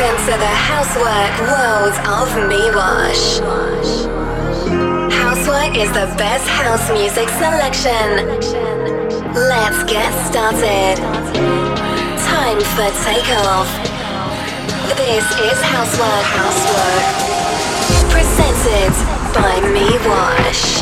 Welcome to the Housework world of Miwash. Housework is the best house music selection. Let's get started. Time for takeoff. This is Housework Housework. Presented by Miwash. Cause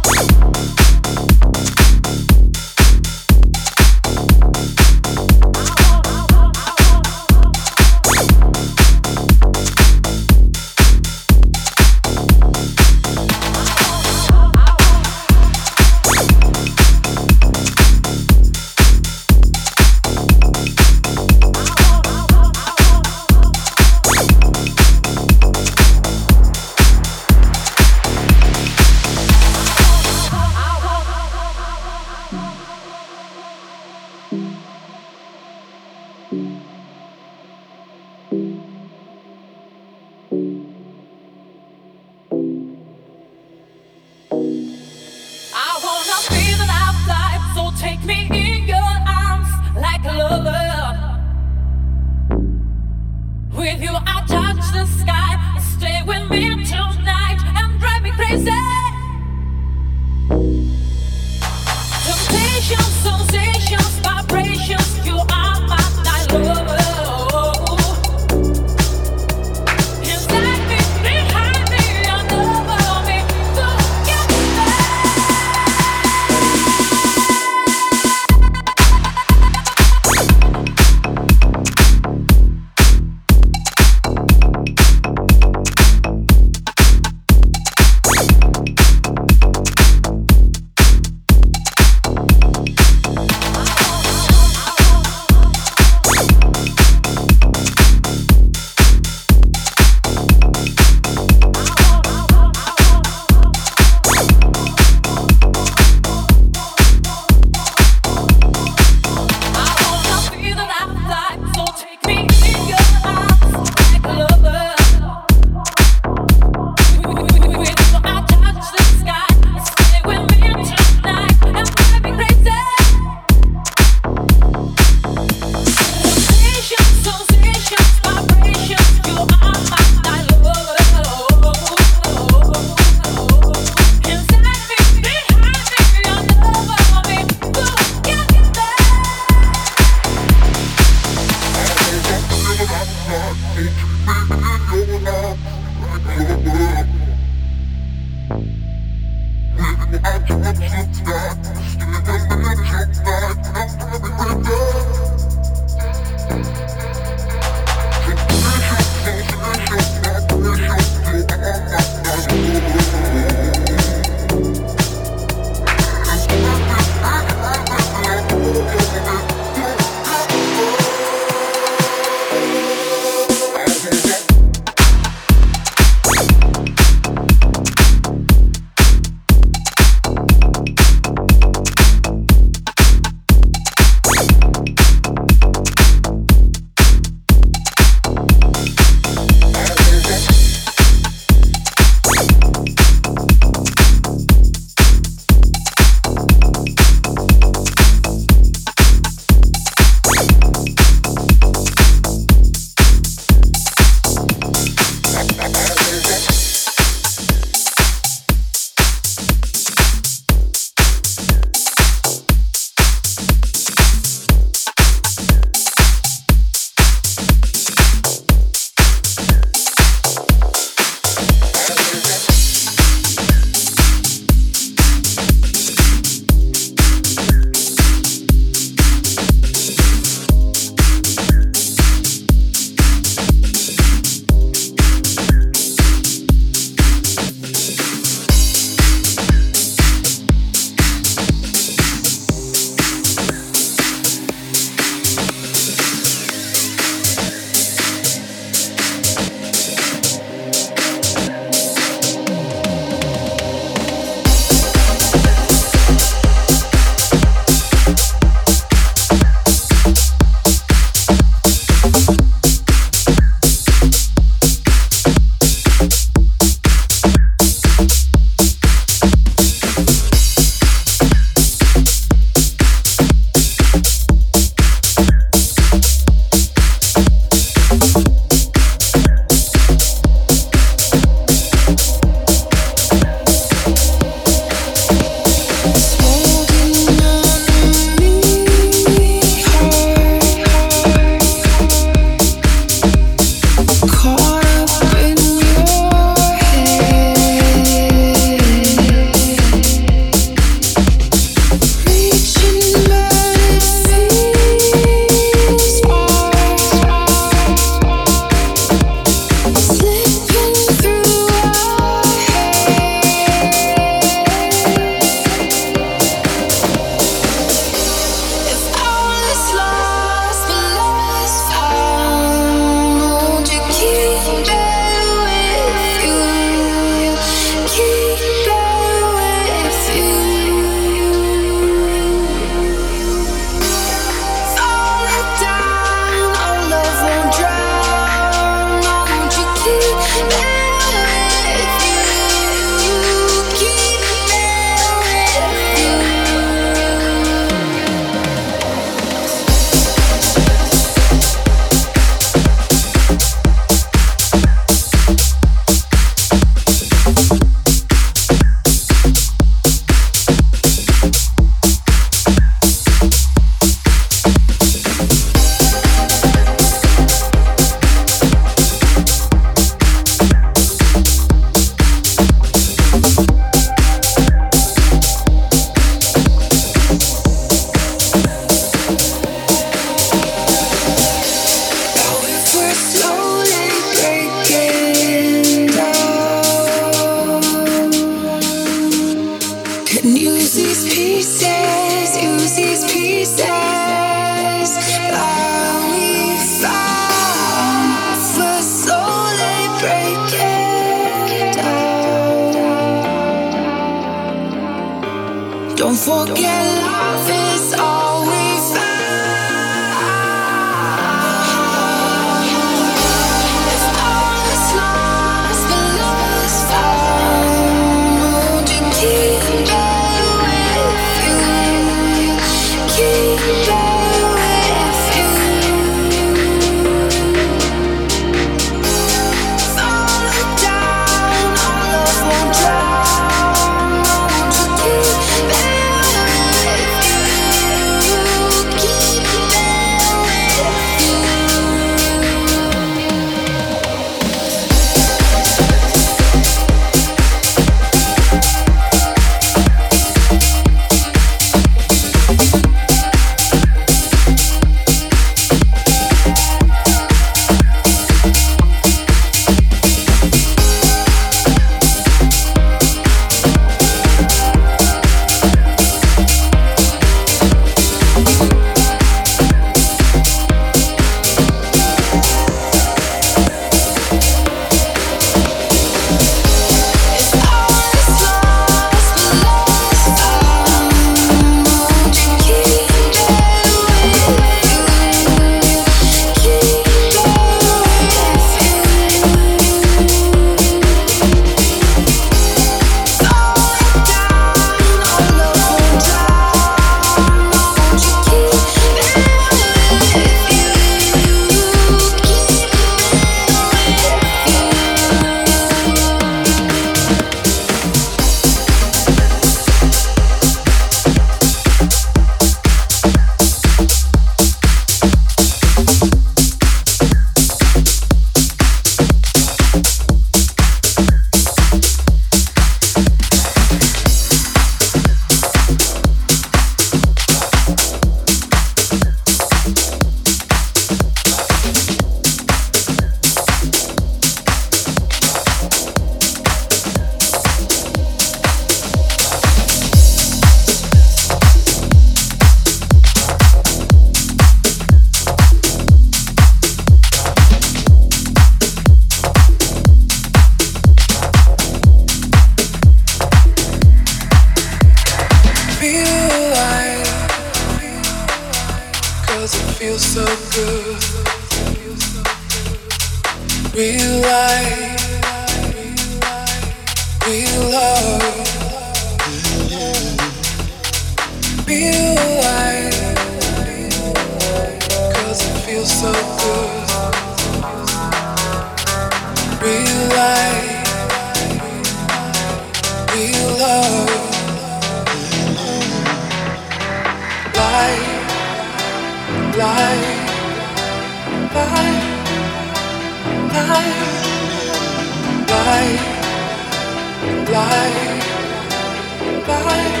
it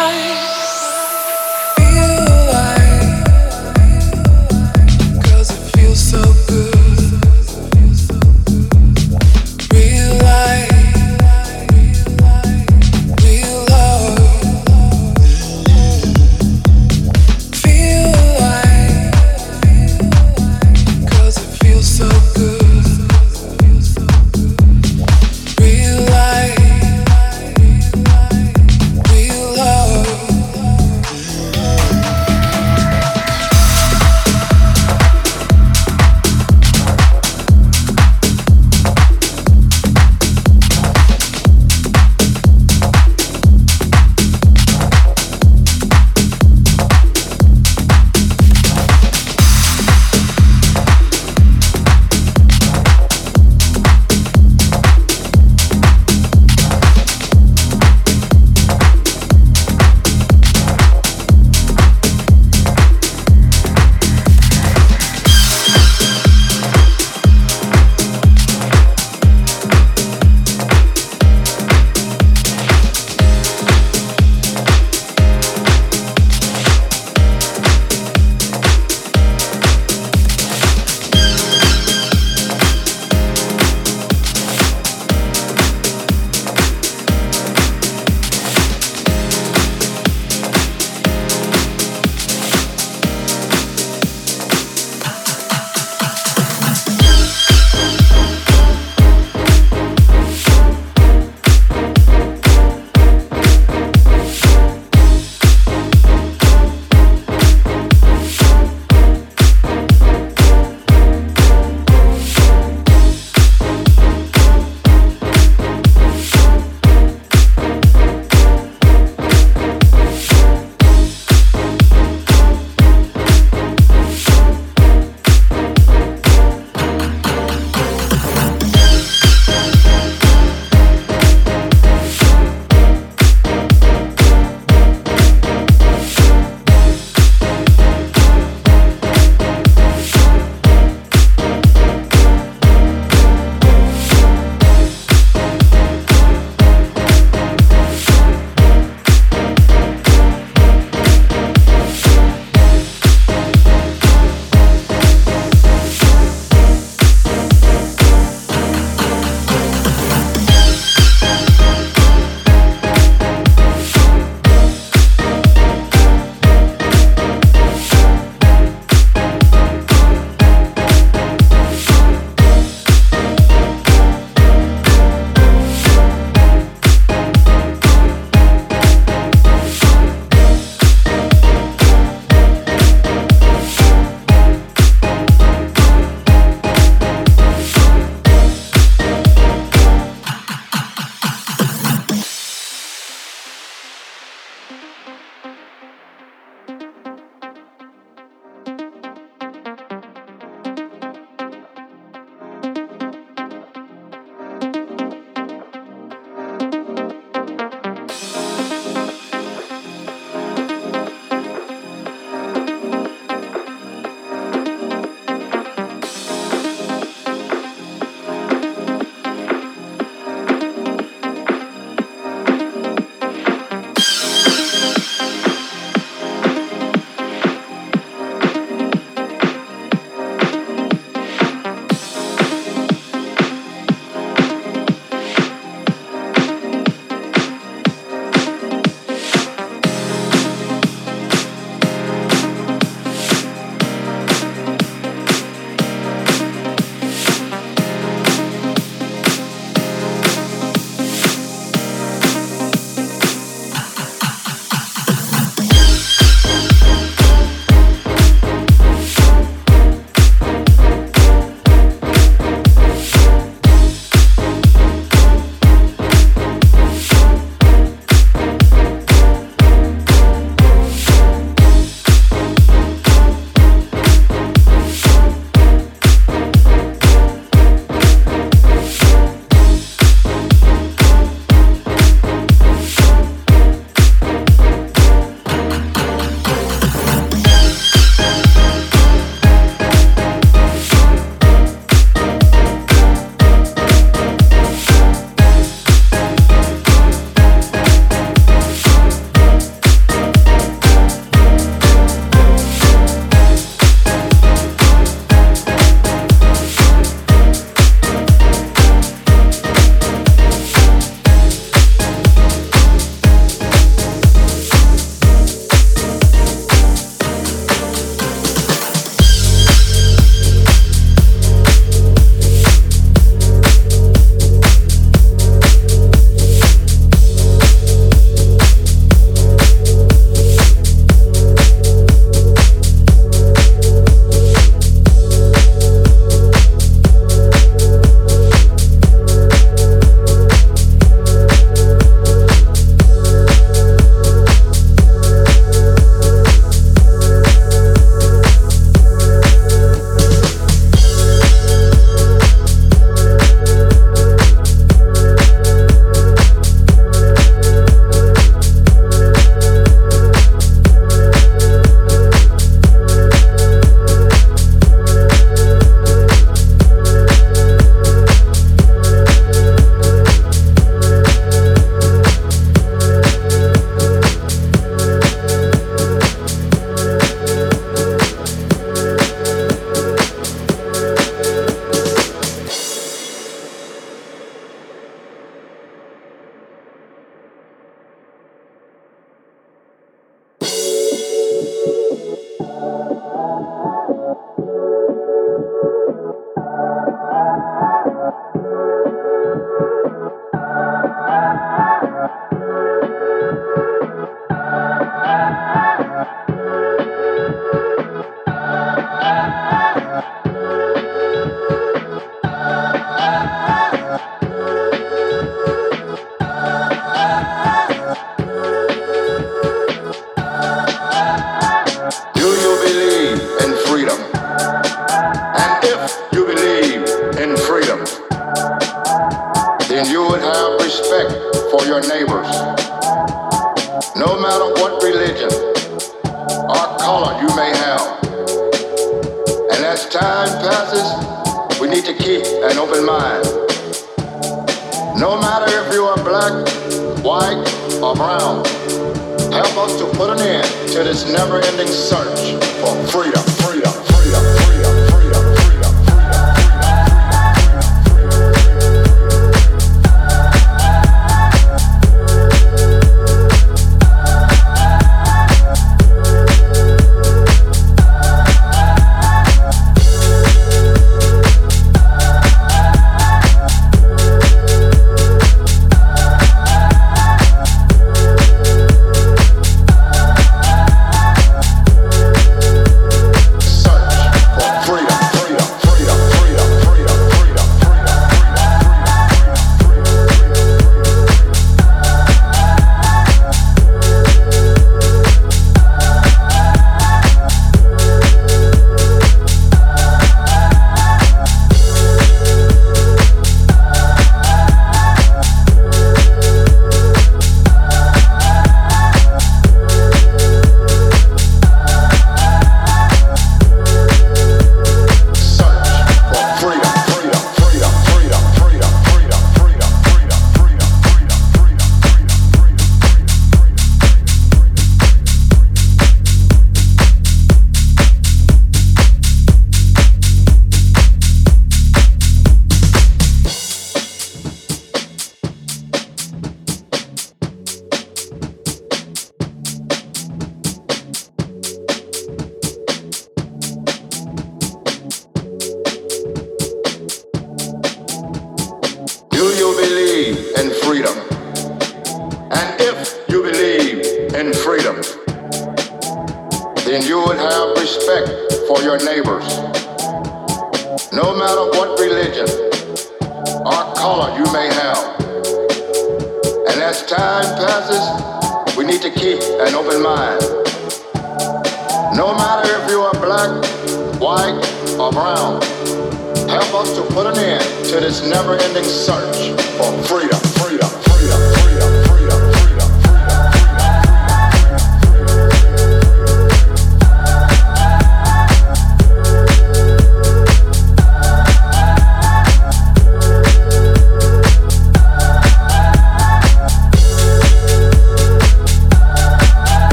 love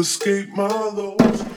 escape my lows.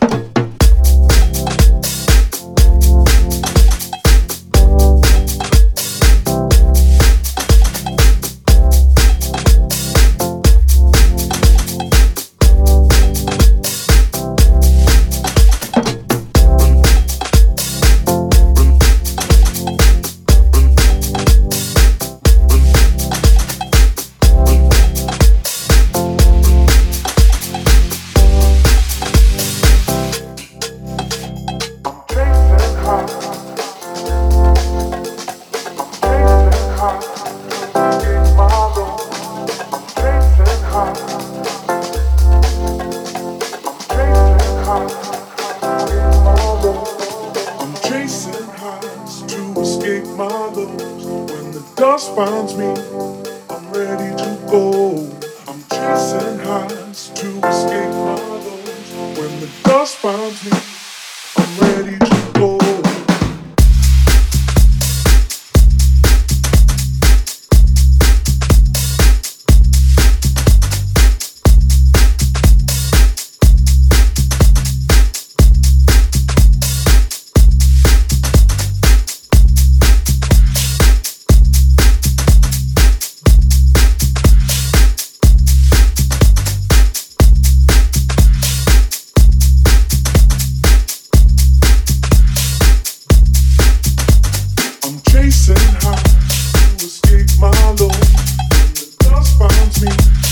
alone. Cause finds me.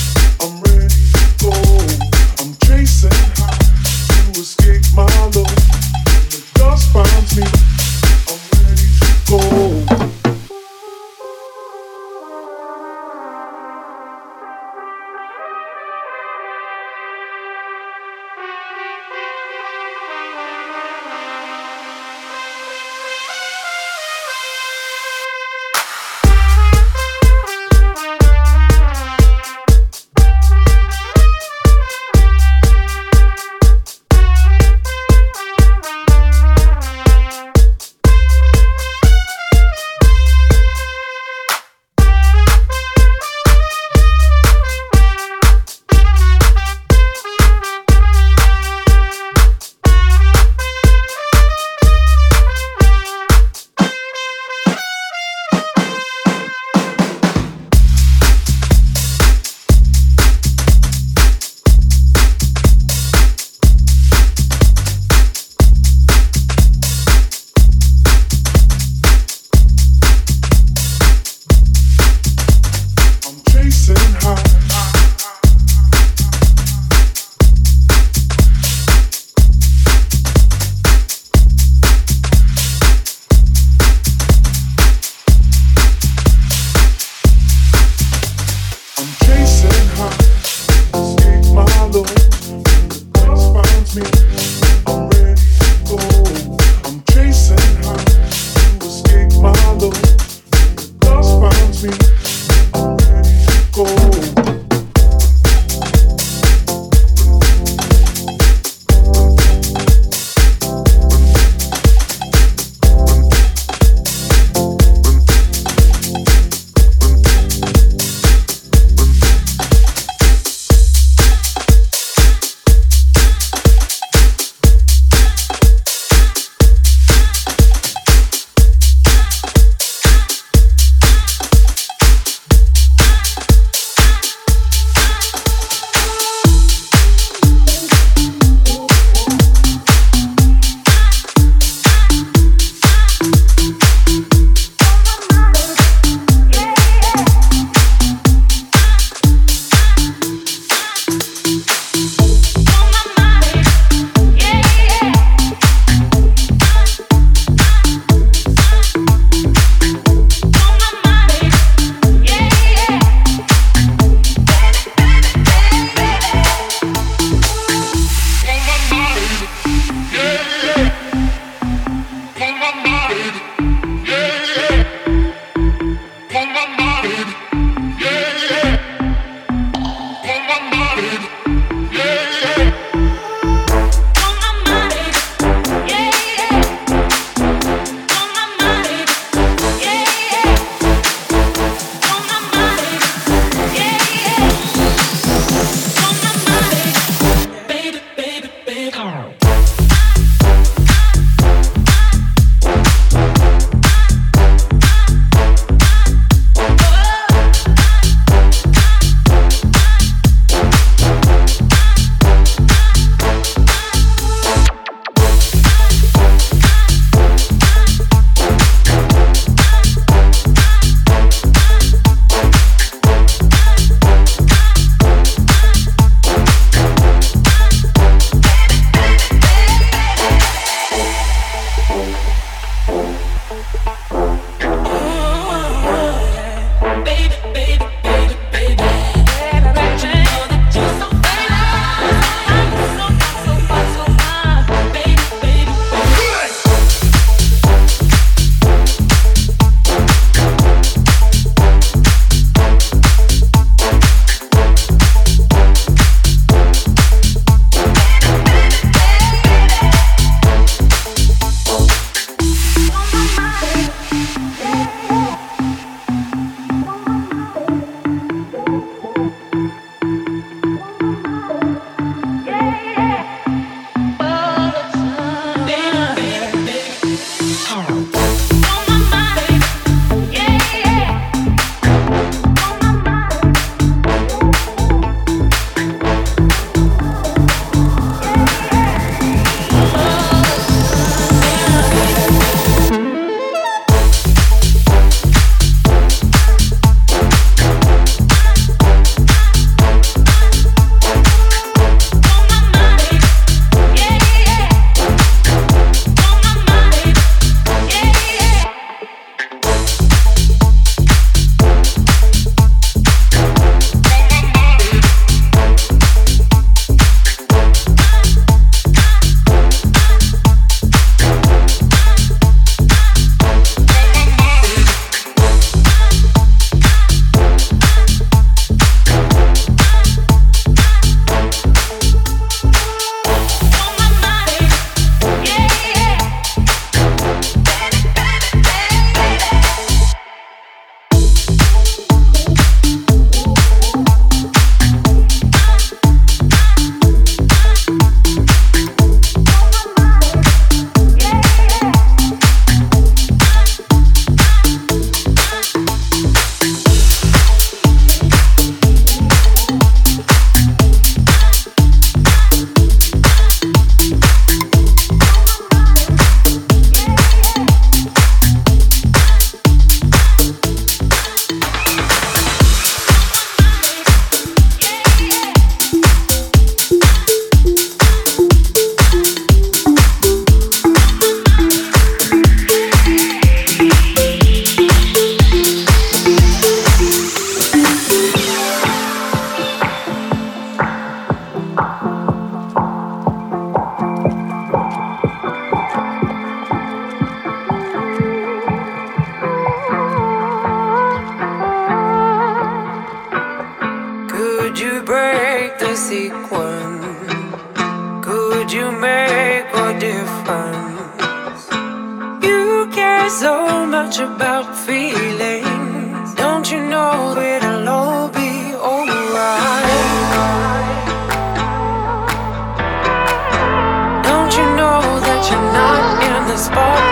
Don't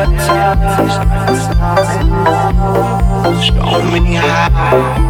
Show me how.